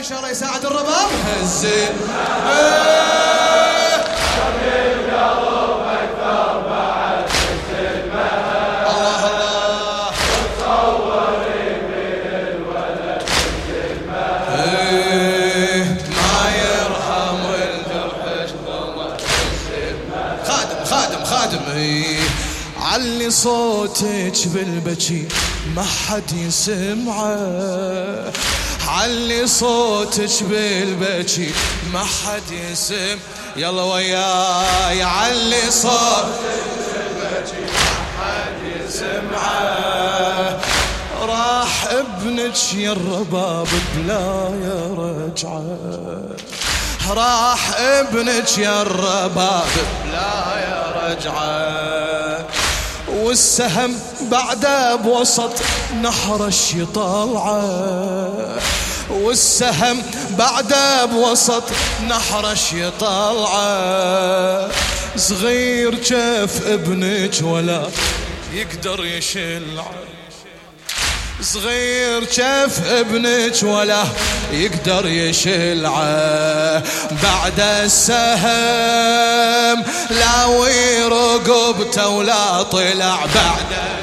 إن شاء الله يساعد الرباب. هزين إيه. علي صوتك بالبكي ما حد يسمعه. علي صوتك بالبكي ما حد يسمع. يلا وياي علي صوتك بالبكي ما حد يسمعه راح ابنك يا الرباب بلا يا رجعة. راح ابنك يا الرباب بلا يا رجعة. والسهم بعده بوسط نحرش يطلعه والسهم بعده بوسط نحرش يطلعه صغير جف ابنك ولا يقدر يشلعه صغير شاف ابنك ولا يقدر يشلعه بعد السهم لا رقبته ولا طلع. بعد السهم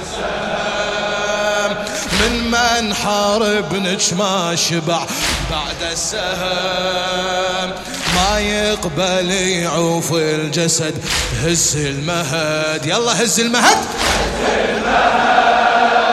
منحر ابنك ما شبع بعد السهم. ما يقبل يعوف الجسد. هز المهد. يلا هز المهد. عالي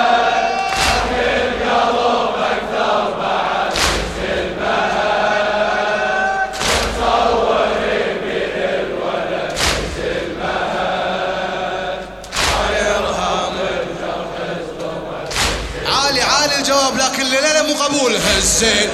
مو قبول هزين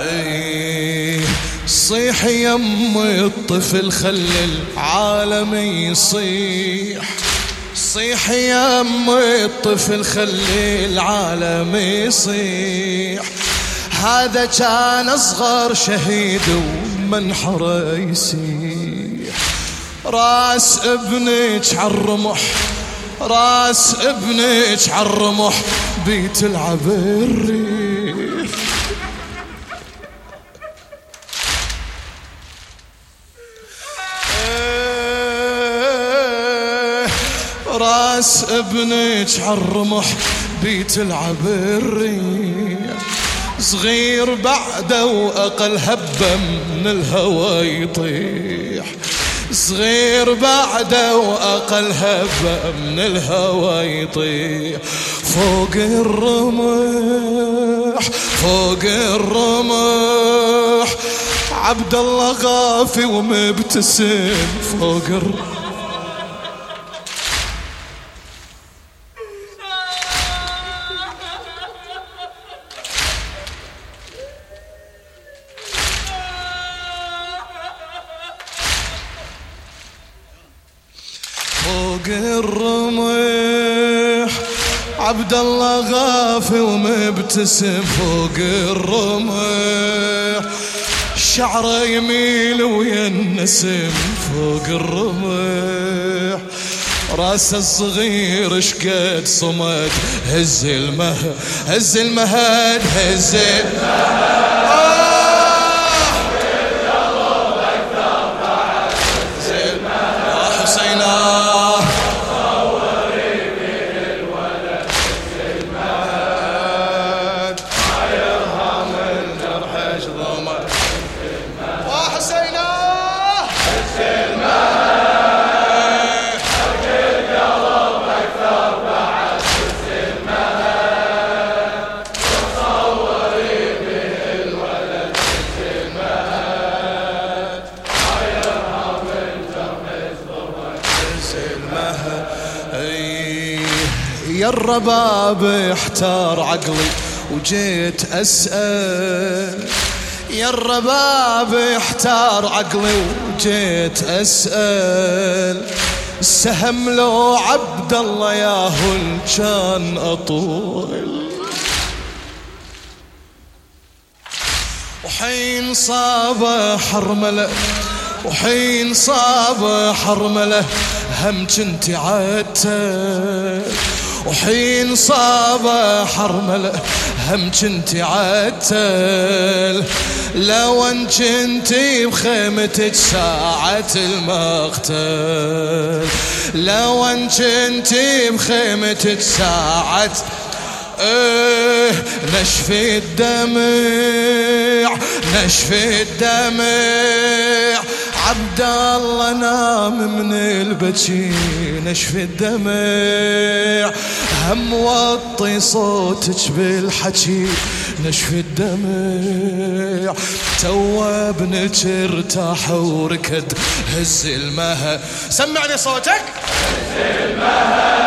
إيه، صيح يم الطفل خل العالم يصيح. صيح يم الطفل خلي العالم يصيح. هذا كان أصغر شهيد ومنحره يسيح. راس ابنك عالرمح راس ابنك عالرمح بيتلعب الريح راس ابنك عالرمح بيتلعب الريح صغير بعده وأقل هبة من الهوى يطيح. صغير بعده وأقل هبة من الهوى يطيح. فوق الرمح فوق الرمح. عبد الله غافي ومبتسم فوق الرمح. فوق الرمح. عبد الله غافي ومبتسم فوق الرمح. شعره يميل ويا النسم فوق الرمح. راسه الصغير شقد صمد هز المهد هز المهد هز المهد. الرباب احتار عقلي وجيت أسأل. يا الرباب احتار عقلي وجيت أسأل. السهم لو عبد الله ياهو كان أطول. وحين صاب حرملة وحين صاب حرملة هم كنت عدته وحين صاب حرمله هم كنت عتل. لو أن كنت بخيمتك ساعة المقتل. لو أن كنت بخيمتك ساعة نشف الدمع نشف الدمع. عبد الله نام من البكي نشف الدمع. هم وطي صوتك بالحكي نشف الدمع. تو ابنك ارتاح وركد هز المها. سمعني صوتك. هز المها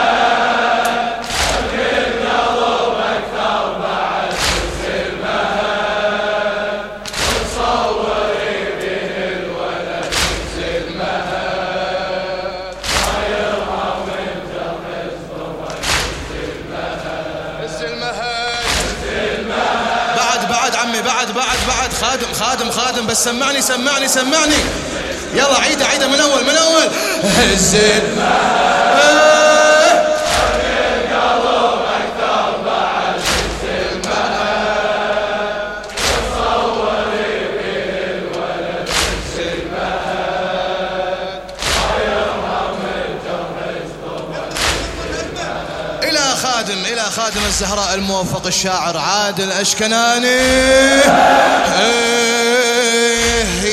سمعني سمعني سمعني. يلا عيدة عيدة من أول من أول. هزين خادم إلى خادم الزهراء الموفق الشاعر عادل أشكناني.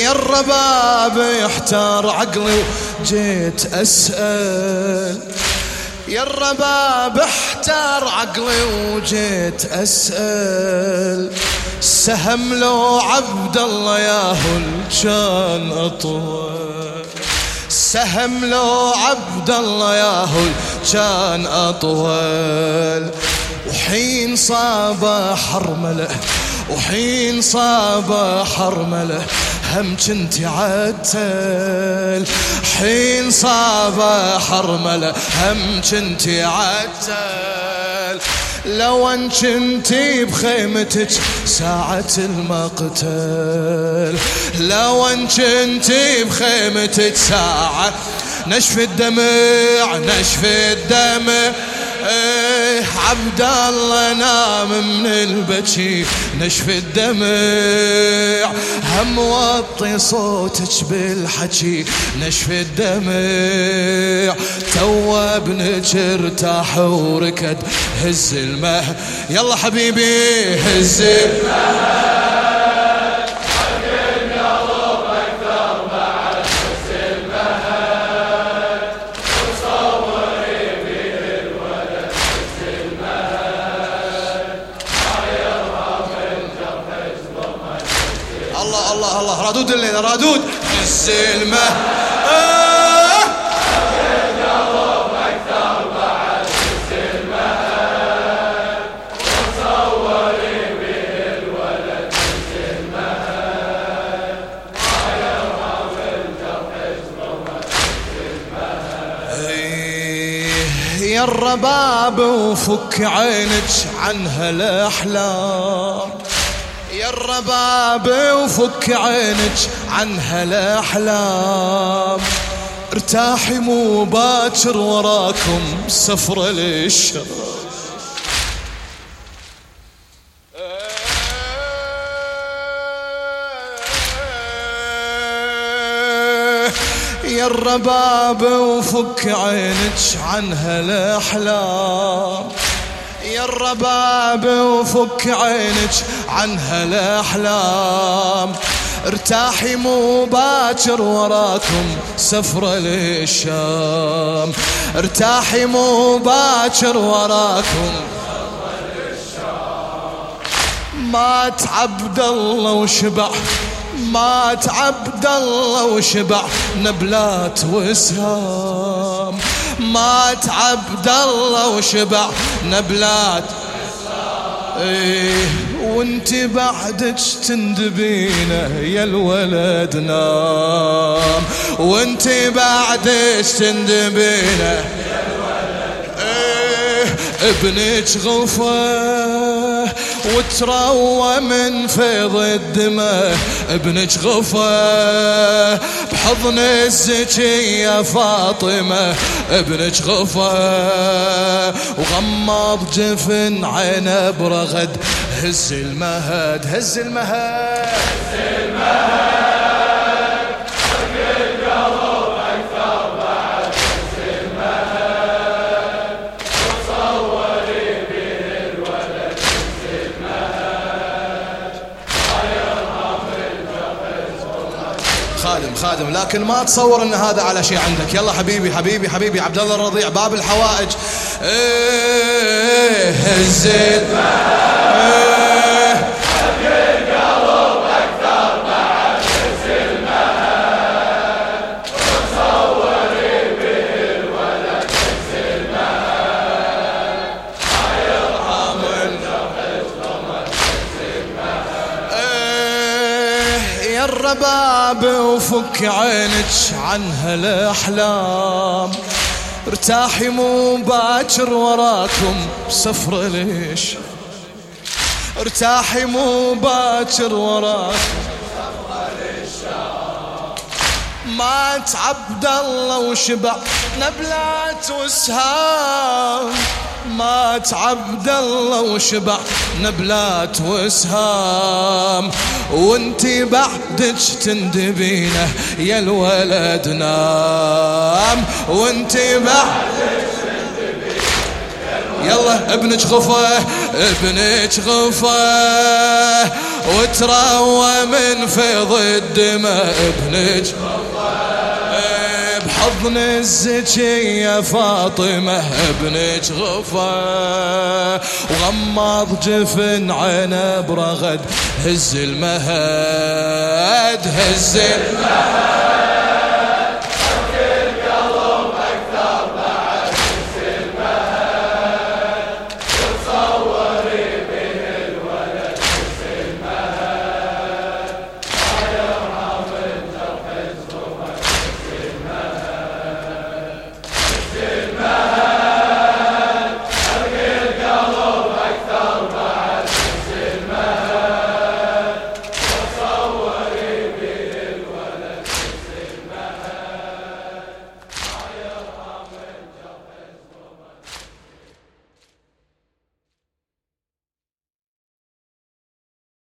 إيه، يا الرباب يحتار عقلي. وجيت أسأل. يا الرباب احتار عقلي. وجيت أسأل. سهم لو عبد الله ياهو كان أطول. سهم لو عبد الله ياهو كان أطول. وحين صاب حرمله وحين صاب حرمله هم كنت عتل. حين صاب حرمله هم كنت عتل. لو أن كنتي بخيمتك ساعة المقتل. لو أن كنتي بخيمتك ساعة. نشف الدمع نشف الدمع. إيه عبد الله نام من البكي نشف الدمع. هم وطي صوتك بالحكي نشف الدمع. تو ابنك ارتاح وركد هز المه. يلا حبيبي هز المه. رادود الليلة رادود؟ الزلمة آه. يا الرباب وفك عينك عن هالاحلام الرباب وفك عينك عن هالأحلام. ارتاحي مو باكر وراكم سفرة للشر يا الرباب وفك عينك عن هالأحلام. يا الرباب وفك عينك عن هالأحلام. ارتاحي مو باكر وراكم سفرة للشام. ارتاحي مو باكر وراكم مات عبد الله وشبع مات عبد الله وشبع نبلات وسهام مات عبد الله وشبع نبلات. إيه وانت بعدك تندبينه يا الولد نام. وانت بعدك تندبينه ابنك غفى وتروى من فيض الدماء. ابنك غفى بحضن الزكية فاطمة. ابنك غفى وغمض جفن عينه برغد هز المهد هز المهد هز المهد. لكن ما تصور ان هذا على شيء عندك يلا حبيبي حبيبي حبيبي عبد الله الرضيع باب الحوائج إيه هزيت إيه الرباب وفك عينك عن هالأحلام. ارتاحي مو باكر وراكم صفر ليش؟ ارتاحي مو باكر وراكم مات عبد الله وشبع نبلات وسهام. مات عبد الله وشبع نبلات وسهام. وانتي بعدك تندبينه يا الولد نام. وانتي بعدك يلا ابنك غفى ابنك غفى وتروى من فيض الدماء ابنك بحضن الزكية فاطمة ابنك غفى وغمض جفن عينه برغد هز المهد هز المهد.